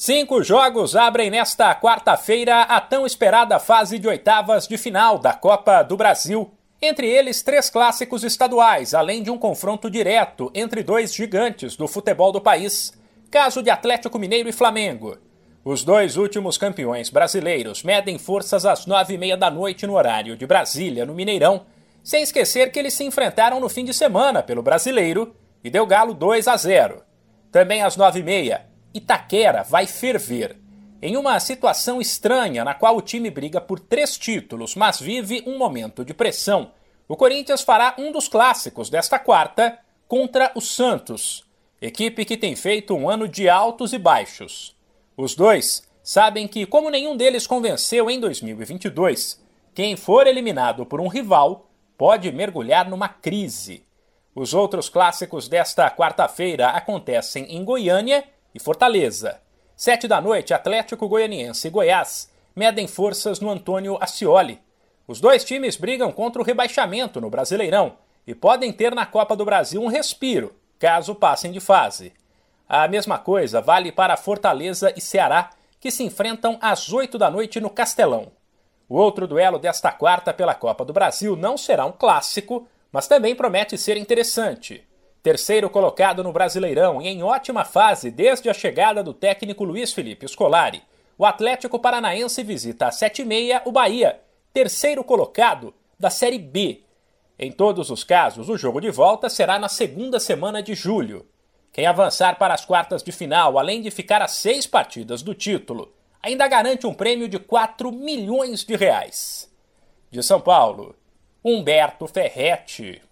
Cinco jogos abrem nesta quarta-feira a tão esperada fase de oitavas de final da Copa do Brasil. Entre eles, três clássicos estaduais, além de um confronto direto entre dois gigantes do futebol do país. Caso de Atlético Mineiro e Flamengo. Os dois últimos campeões brasileiros medem forças às nove e meia da noite no horário de Brasília, no Mineirão, sem esquecer que eles se enfrentaram no fim de semana pelo Brasileiro e deu Galo 2 a 0. Também às nove e meia, Itaquera vai ferver. Em uma situação estranha na qual o time briga por três títulos, mas vive um momento de pressão, o Corinthians fará um dos clássicos desta quarta contra o Santos, equipe que tem feito um ano de altos e baixos. Os dois sabem que, como nenhum deles convenceu em 2022, quem for eliminado por um rival pode mergulhar numa crise. Os outros clássicos desta quarta-feira acontecem em Goiânia e Fortaleza. Sete da noite, Atlético Goianiense e Goiás medem forças no Antônio Ascioli. Os dois times brigam contra o rebaixamento no Brasileirão e podem ter na Copa do Brasil um respiro, caso passem de fase. A mesma coisa vale para Fortaleza e Ceará, que se enfrentam às oito da noite no Castelão. O outro duelo desta quarta pela Copa do Brasil não será um clássico, mas também promete ser interessante. Terceiro colocado no Brasileirão e em ótima fase desde a chegada do técnico Luiz Felipe Scolari, o Atlético Paranaense visita às 7h30 o Bahia, terceiro colocado da Série B. Em todos os casos, o jogo de volta será na segunda semana de julho. Quem avançar para as quartas de final, além de ficar a seis partidas do título, ainda garante um prêmio de 4 milhões de reais. De São Paulo, Humberto Ferretti.